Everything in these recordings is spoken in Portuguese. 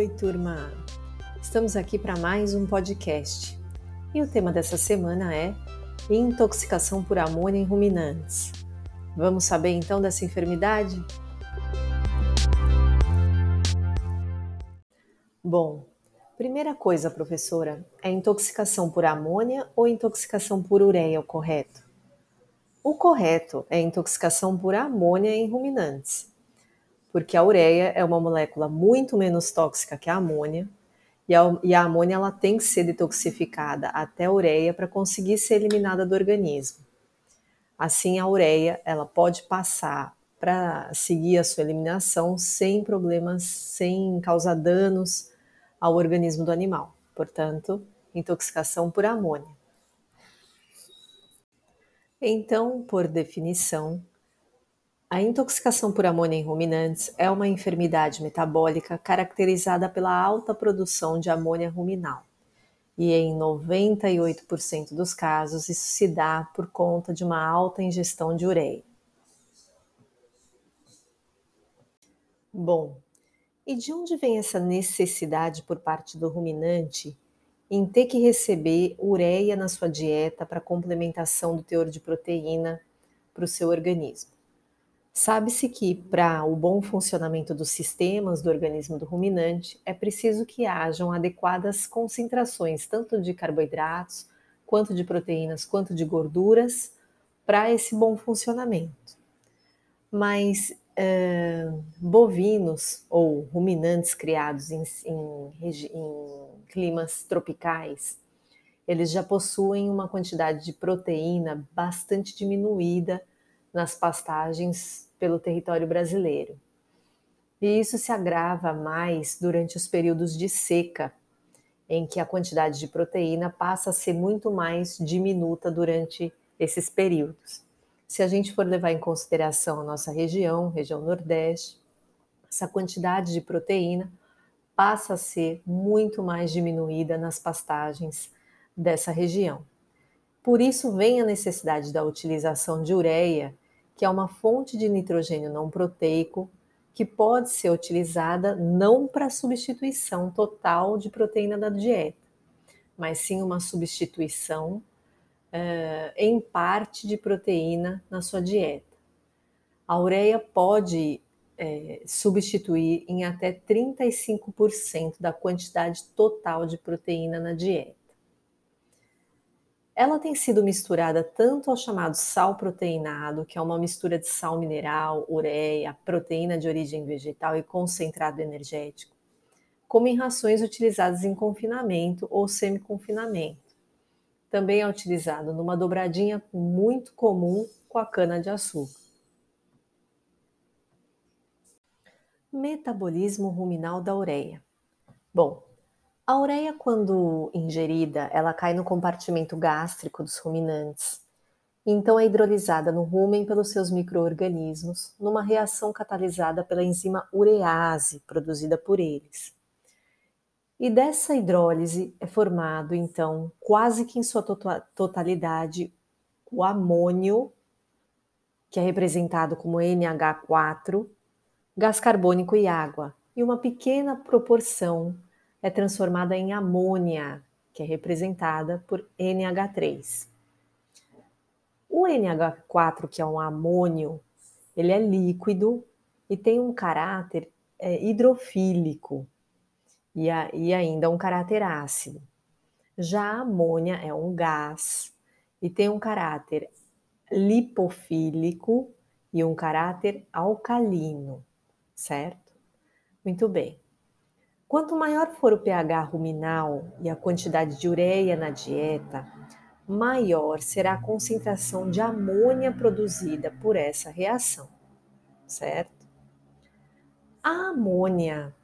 Oi, turma! Estamos aqui para mais um podcast e o tema dessa semana é intoxicação por amônia em ruminantes. Vamos saber então dessa enfermidade? Bom, primeira coisa, professora, é intoxicação por amônia ou intoxicação por ureia o correto? O correto é intoxicação por amônia em ruminantes porque a ureia é uma molécula muito menos tóxica que a amônia, e a, e a amônia ela tem que ser detoxificada até a ureia para conseguir ser eliminada do organismo. Assim, a ureia ela pode passar para seguir a sua eliminação sem problemas, sem causar danos ao organismo do animal. Portanto, intoxicação por amônia. Então, por definição, a intoxicação por amônia em ruminantes é uma enfermidade metabólica caracterizada pela alta produção de amônia ruminal. E em 98% dos casos, isso se dá por conta de uma alta ingestão de ureia. Bom, e de onde vem essa necessidade por parte do ruminante em ter que receber ureia na sua dieta para complementação do teor de proteína para o seu organismo? Sabe-se que, para o bom funcionamento dos sistemas do organismo do ruminante, é preciso que hajam adequadas concentrações tanto de carboidratos, quanto de proteínas, quanto de gorduras, para esse bom funcionamento. Mas uh, bovinos ou ruminantes criados em, em, em climas tropicais, eles já possuem uma quantidade de proteína bastante diminuída nas pastagens pelo território brasileiro. E isso se agrava mais durante os períodos de seca, em que a quantidade de proteína passa a ser muito mais diminuta durante esses períodos. Se a gente for levar em consideração a nossa região, região Nordeste, essa quantidade de proteína passa a ser muito mais diminuída nas pastagens dessa região. Por isso vem a necessidade da utilização de ureia que é uma fonte de nitrogênio não proteico que pode ser utilizada não para substituição total de proteína da dieta, mas sim uma substituição uh, em parte de proteína na sua dieta. A ureia pode é, substituir em até 35% da quantidade total de proteína na dieta. Ela tem sido misturada tanto ao chamado sal proteinado, que é uma mistura de sal mineral, ureia, proteína de origem vegetal e concentrado energético, como em rações utilizadas em confinamento ou semi-confinamento. Também é utilizado numa dobradinha muito comum com a cana-de-açúcar. Metabolismo ruminal da ureia. Bom, a ureia, quando ingerida, ela cai no compartimento gástrico dos ruminantes. Então é hidrolisada no rumen pelos seus microorganismos, numa reação catalisada pela enzima urease produzida por eles. E dessa hidrólise é formado, então, quase que em sua totalidade, o amônio, que é representado como NH4, gás carbônico e água, e uma pequena proporção é transformada em amônia, que é representada por NH3. O NH4, que é um amônio, ele é líquido e tem um caráter é, hidrofílico e, a, e ainda um caráter ácido. Já a amônia é um gás e tem um caráter lipofílico e um caráter alcalino, certo? Muito bem. Quanto maior for o pH ruminal e a quantidade de ureia na dieta, maior será a concentração de amônia produzida por essa reação, certo? A amônia,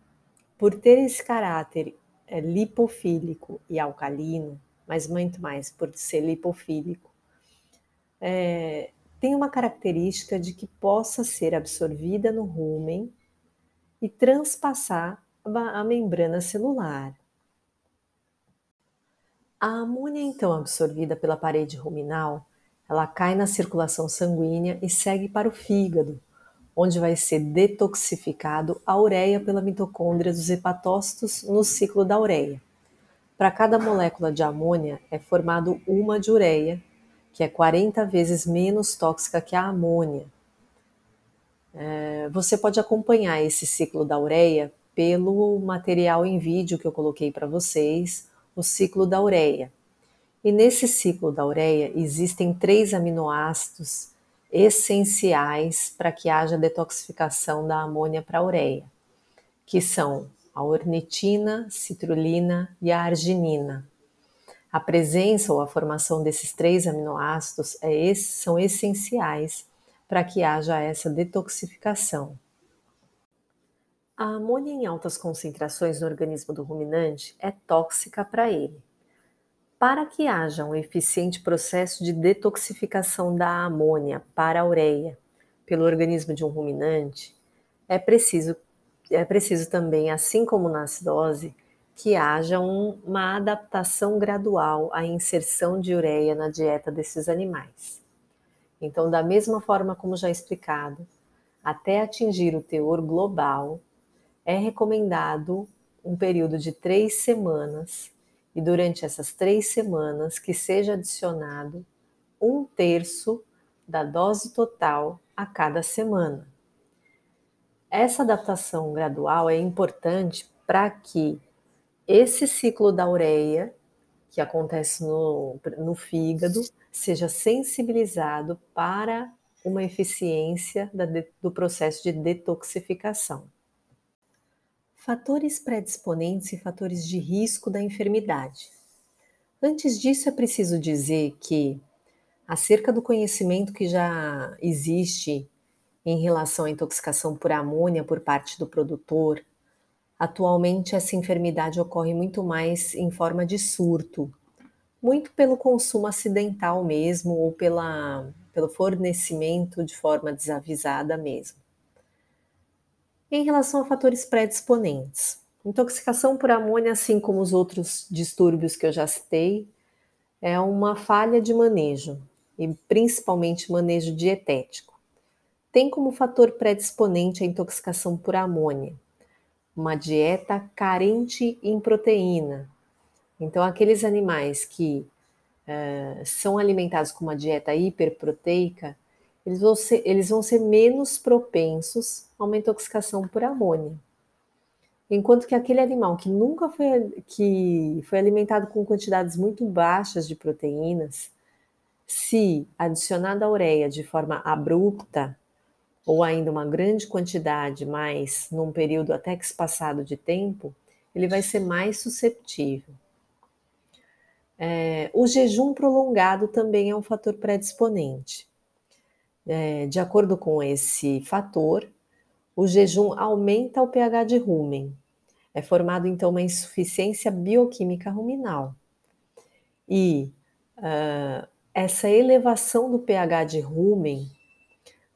por ter esse caráter é, lipofílico e alcalino, mas muito mais por ser lipofílico, é, tem uma característica de que possa ser absorvida no rumen e transpassar a membrana celular. A amônia, então absorvida pela parede ruminal, ela cai na circulação sanguínea e segue para o fígado, onde vai ser detoxificado a ureia pela mitocôndria dos hepatócitos no ciclo da ureia. Para cada molécula de amônia é formado uma de ureia, que é 40 vezes menos tóxica que a amônia. É, você pode acompanhar esse ciclo da ureia pelo material em vídeo que eu coloquei para vocês, o ciclo da ureia. E nesse ciclo da ureia existem três aminoácidos essenciais para que haja detoxificação da amônia para a ureia, que são a ornitina, citrulina e a arginina. A presença ou a formação desses três aminoácidos é, são essenciais para que haja essa detoxificação. A amônia em altas concentrações no organismo do ruminante é tóxica para ele. Para que haja um eficiente processo de detoxificação da amônia para a ureia pelo organismo de um ruminante, é preciso, é preciso também, assim como na acidose, que haja um, uma adaptação gradual à inserção de ureia na dieta desses animais. Então, da mesma forma como já explicado, até atingir o teor global, é recomendado um período de três semanas e durante essas três semanas que seja adicionado um terço da dose total a cada semana. Essa adaptação gradual é importante para que esse ciclo da ureia, que acontece no, no fígado, seja sensibilizado para uma eficiência da, do processo de detoxificação. Fatores predisponentes e fatores de risco da enfermidade. Antes disso, é preciso dizer que, acerca do conhecimento que já existe em relação à intoxicação por amônia por parte do produtor, atualmente essa enfermidade ocorre muito mais em forma de surto, muito pelo consumo acidental mesmo ou pela, pelo fornecimento de forma desavisada mesmo. Em relação a fatores predisponentes, intoxicação por amônia, assim como os outros distúrbios que eu já citei, é uma falha de manejo, e principalmente manejo dietético. Tem como fator predisponente a intoxicação por amônia, uma dieta carente em proteína. Então, aqueles animais que uh, são alimentados com uma dieta hiperproteica, eles vão ser, eles vão ser menos propensos a uma intoxicação por amônia. Enquanto que aquele animal que nunca foi, que foi alimentado com quantidades muito baixas de proteínas, se adicionada a ureia de forma abrupta, ou ainda uma grande quantidade, mas num período até que espaçado de tempo, ele vai ser mais susceptível. É, o jejum prolongado também é um fator predisponente. É, de acordo com esse fator, o jejum aumenta o pH de rumen. É formado então uma insuficiência bioquímica ruminal. E uh, essa elevação do pH de rumen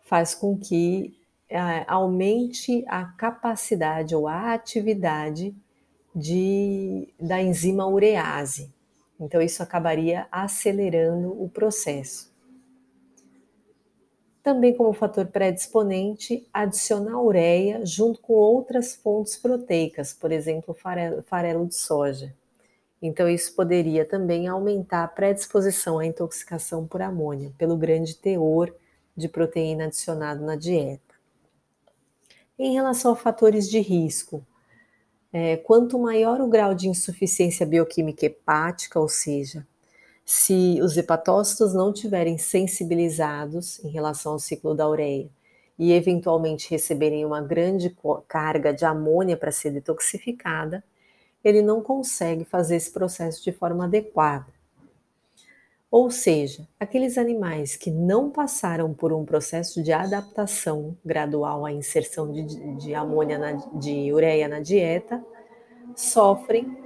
faz com que uh, aumente a capacidade ou a atividade de, da enzima urease. Então, isso acabaria acelerando o processo. Também como fator predisponente, adicionar ureia junto com outras fontes proteicas, por exemplo, farelo de soja. Então, isso poderia também aumentar a predisposição à intoxicação por amônia, pelo grande teor de proteína adicionado na dieta. Em relação a fatores de risco, é, quanto maior o grau de insuficiência bioquímica hepática, ou seja, se os hepatócitos não tiverem sensibilizados em relação ao ciclo da ureia e eventualmente receberem uma grande carga de amônia para ser detoxificada, ele não consegue fazer esse processo de forma adequada. Ou seja, aqueles animais que não passaram por um processo de adaptação gradual à inserção de, de amônia, na, de ureia na dieta, sofrem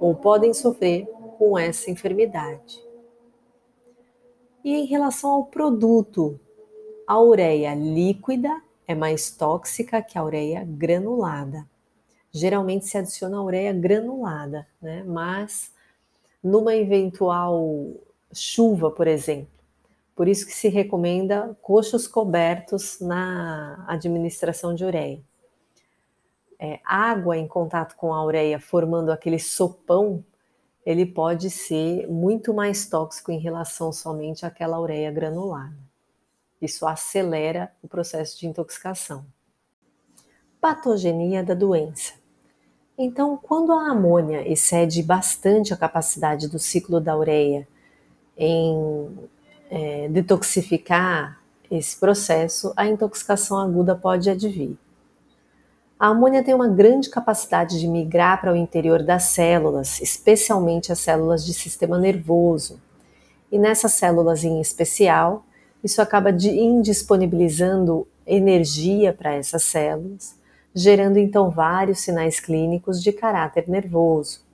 ou podem sofrer com essa enfermidade. E em relação ao produto, a ureia líquida é mais tóxica que a ureia granulada. Geralmente se adiciona a ureia granulada, né? mas numa eventual chuva, por exemplo, Por isso que se recomenda coxos cobertos na administração de ureia. É, água em contato com a ureia formando aquele sopão, ele pode ser muito mais tóxico em relação somente àquela ureia granular. Isso acelera o processo de intoxicação. Patogenia da doença. Então, quando a amônia excede bastante a capacidade do ciclo da ureia em é, detoxificar esse processo, a intoxicação aguda pode advir. A amônia tem uma grande capacidade de migrar para o interior das células, especialmente as células de sistema nervoso. E nessas células em especial, isso acaba indisponibilizando energia para essas células, gerando então vários sinais clínicos de caráter nervoso.